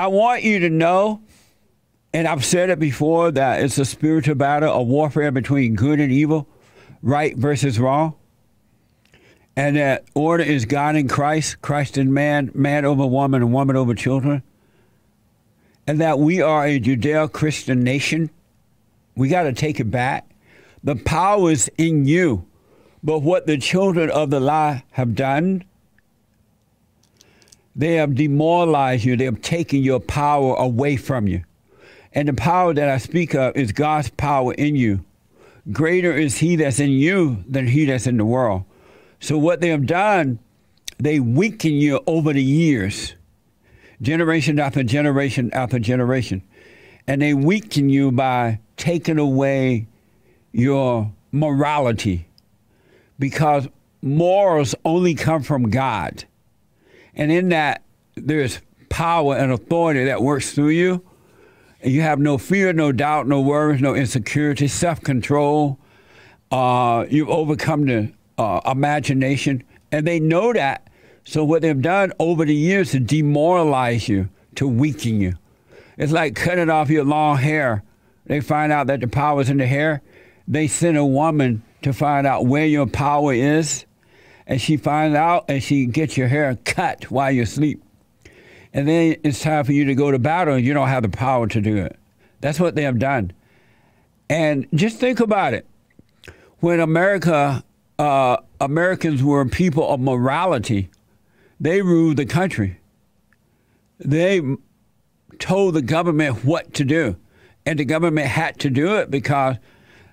I want you to know, and I've said it before, that it's a spiritual battle, a warfare between good and evil, right versus wrong. And that order is God in Christ, Christ in man, man over woman, and woman over children. And that we are a Judeo Christian nation. We got to take it back. The power is in you. But what the children of the lie have done, they have demoralized you. They have taken your power away from you. And the power that I speak of is God's power in you. Greater is He that's in you than He that's in the world. So, what they have done, they weaken you over the years, generation after generation after generation. And they weaken you by taking away your morality because morals only come from God. And in that, there's power and authority that works through you. And you have no fear, no doubt, no worries, no insecurity, self control. Uh, you've overcome the uh, imagination. And they know that. So, what they've done over the years to demoralize you, to weaken you. It's like cutting off your long hair. They find out that the power's in the hair. They send a woman to find out where your power is. And she finds out and she gets your hair cut while you sleep. And then it's time for you to go to battle and you don't have the power to do it. That's what they have done. And just think about it. When America, uh, Americans were people of morality, they ruled the country. They told the government what to do. And the government had to do it because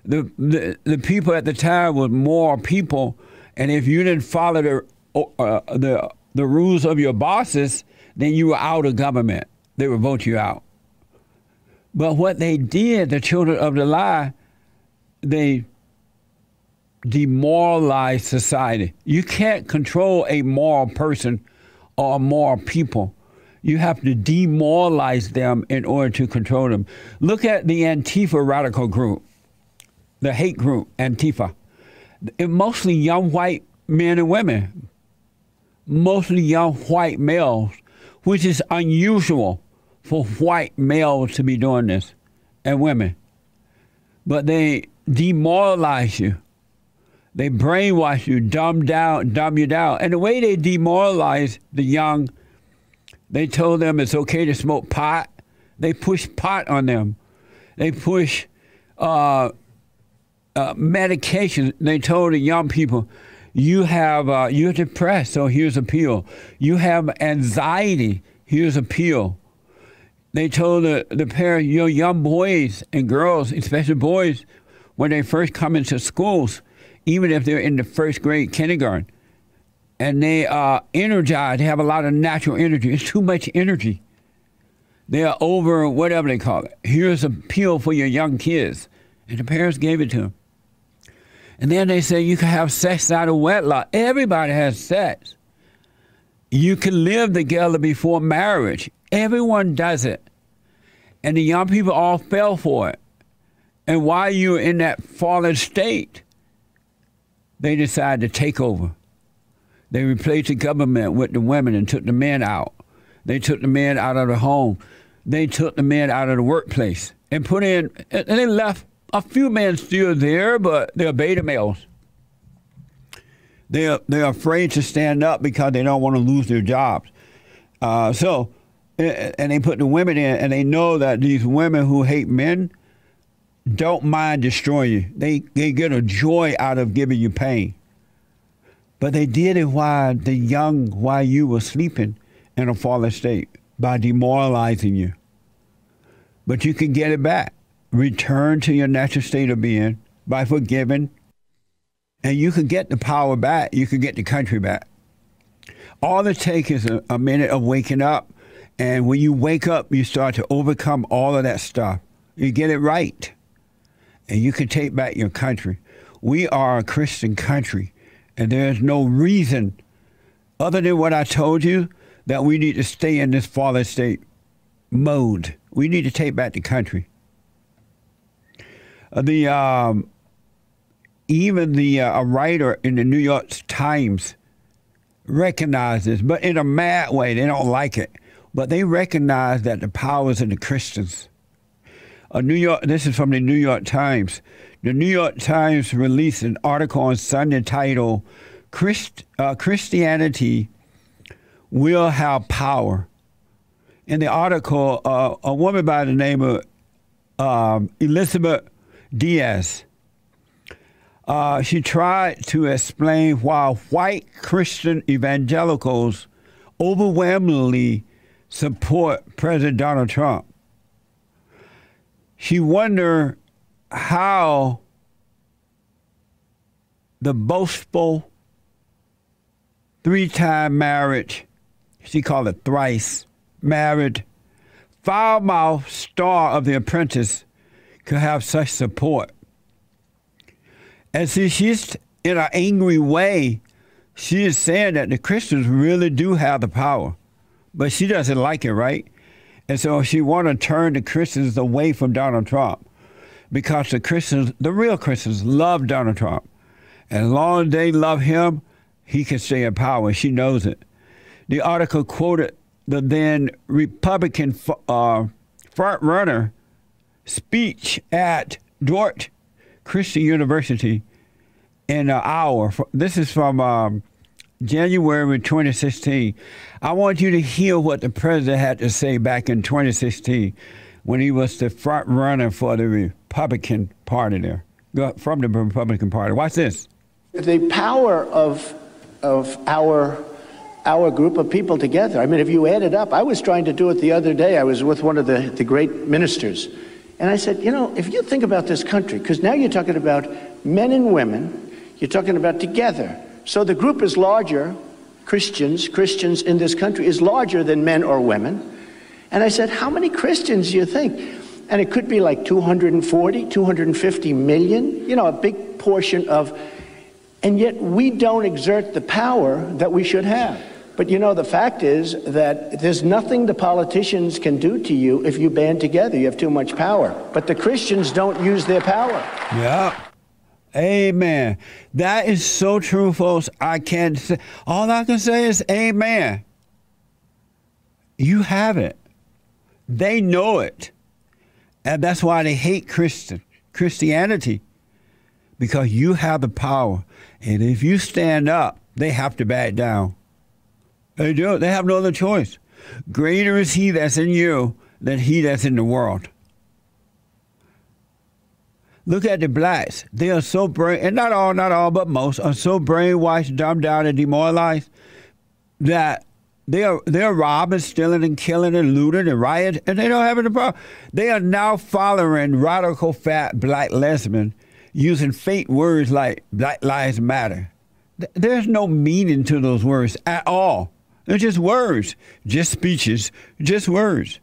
the, the, the people at the time were more people, and if you didn't follow the, uh, the, the rules of your bosses, then you were out of government. They would vote you out. But what they did, the children of the lie, they demoralized society. You can't control a moral person or moral people. You have to demoralize them in order to control them. Look at the Antifa radical group the hate group, Antifa. Mostly young white men and women, mostly young white males, which is unusual for white males to be doing this and women. But they demoralize you. They brainwash you, dumb down, dumb you down. And the way they demoralize the young, they told them it's okay to smoke pot. They push pot on them. They push uh, uh, medication. They told the young people, you have uh, you're depressed, so here's a pill. You have anxiety, here's a pill. They told the, the parents, your young boys and girls, especially boys, when they first come into schools, even if they're in the first grade kindergarten, and they are energized, they have a lot of natural energy. It's too much energy. They are over whatever they call it. Here's a pill for your young kids. And the parents gave it to them. And then they say you can have sex out of wedlock. Everybody has sex. You can live together before marriage. Everyone does it. And the young people all fell for it. And while you're in that fallen state, they decided to take over. They replaced the government with the women and took the men out. They took the men out of the home. They took the men out of the workplace and put in, and they left a few men still there, but they're beta males. They're they're afraid to stand up because they don't want to lose their jobs. Uh, so, and they put the women in, and they know that these women who hate men don't mind destroying you. They they get a joy out of giving you pain. But they did it while the young, while you were sleeping in a fallen state by demoralizing you. But you can get it back return to your natural state of being by forgiving, and you can get the power back. You can get the country back. All it takes is a, a minute of waking up, and when you wake up, you start to overcome all of that stuff. You get it right, and you can take back your country. We are a Christian country, and there's no reason, other than what I told you, that we need to stay in this fallen state mode. We need to take back the country. Uh, the um, even the uh, a writer in the New York Times recognizes, but in a mad way. They don't like it. but they recognize that the power is in the Christians. A New York. This is from the New York Times. The New York Times released an article on Sunday titled Christ, uh, "Christianity Will Have Power." In the article, uh, a woman by the name of um, Elizabeth Dias uh, she tried to explain why white Christian evangelicals overwhelmingly support President Donald Trump. She wondered how the boastful three time marriage, she called it thrice married, foul mouthed star of The Apprentice could have such support. And see, she's in an angry way. She is saying that the Christians really do have the power, but she doesn't like it, right? And so she want to turn the Christians away from Donald Trump because the Christians, the real Christians, love Donald Trump. As long as they love him, he can stay in power. She knows it. The article quoted the then Republican uh, front runner speech at Dordt Christian University in an hour. This is from um, January 2016. I want you to hear what the president had to say back in 2016 when he was the front runner for the Republican Party there, from the Republican Party. Watch this. The power of, of our our group of people together. I mean, if you add it up, I was trying to do it the other day. I was with one of the, the great ministers. And I said, you know, if you think about this country, because now you're talking about men and women you're talking about together. So the group is larger, Christians, Christians in this country, is larger than men or women. And I said, How many Christians do you think? And it could be like 240, 250 million, you know, a big portion of. And yet we don't exert the power that we should have. But you know, the fact is that there's nothing the politicians can do to you if you band together. You have too much power. But the Christians don't use their power. Yeah. Amen. That is so true, folks. I can't say, all I can say is amen. You have it. They know it. And that's why they hate Christian Christianity. Because you have the power. And if you stand up, they have to back down. They do. They have no other choice. Greater is he that's in you than he that's in the world. Look at the blacks. They are so brain, and not all, not all, but most are so brainwashed, dumbed down, and demoralized that they are they are robbing, stealing, and killing, and looting, and rioting, and they don't have any problem. They are now following radical fat black lesbian using fake words like Black Lives Matter. There's no meaning to those words at all. They're just words, just speeches, just words.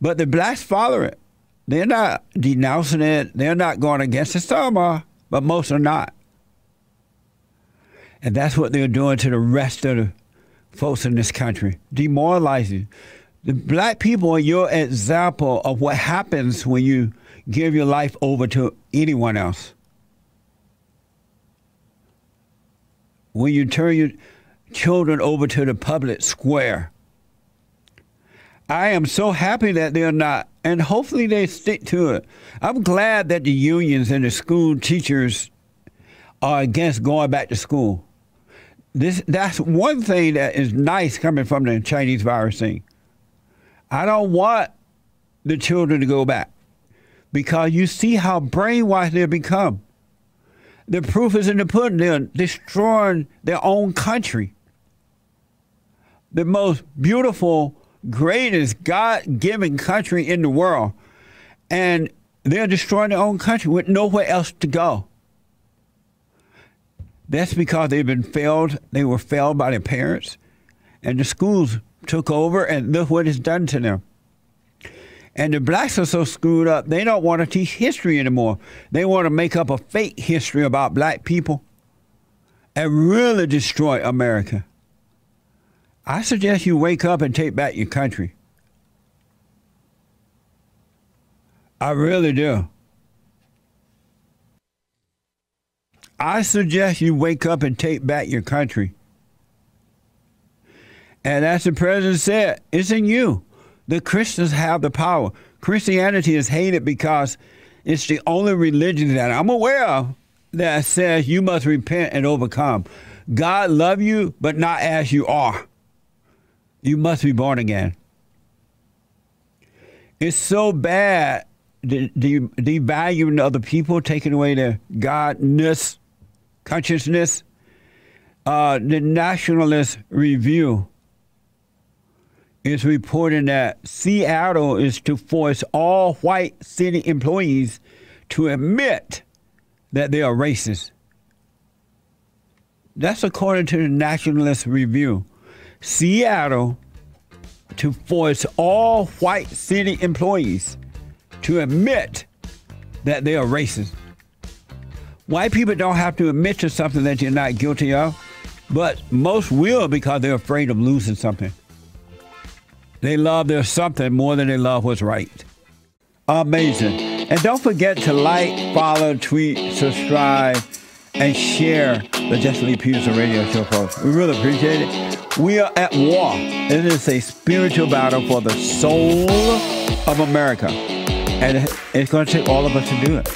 But the blacks follow it. They're not denouncing it. They're not going against it. Some are, but most are not. And that's what they're doing to the rest of the folks in this country, demoralizing. The black people are your example of what happens when you give your life over to anyone else. When you turn your children over to the public square. I am so happy that they're not and hopefully they stick to it. I'm glad that the unions and the school teachers are against going back to school. This that's one thing that is nice coming from the Chinese virus thing. I don't want the children to go back because you see how brainwashed they've become. The proof is in the pudding. They're destroying their own country. The most beautiful greatest God given country in the world. And they're destroying their own country with nowhere else to go. That's because they've been failed. They were failed by their parents, and the schools took over, and look what it's done to them. And the blacks are so screwed up, they don't want to teach history anymore. They want to make up a fake history about black people and really destroy America. I suggest you wake up and take back your country. I really do. I suggest you wake up and take back your country. And as the president said, it's in you. The Christians have the power. Christianity is hated because it's the only religion that I'm aware of that says you must repent and overcome. God love you, but not as you are. You must be born again. It's so bad the, the devaluing other people, taking away their godness, consciousness. Uh, the Nationalist Review is reporting that Seattle is to force all white city employees to admit that they are racist. That's according to the Nationalist Review. Seattle to force all white city employees to admit that they are racist. White people don't have to admit to something that you're not guilty of, but most will because they're afraid of losing something. They love their something more than they love what's right. Amazing. And don't forget to like, follow, tweet, subscribe, and share the Jesse Lee Peterson radio show, folks. We really appreciate it. We are at war. It is a spiritual battle for the soul of America. And it's going to take all of us to do it.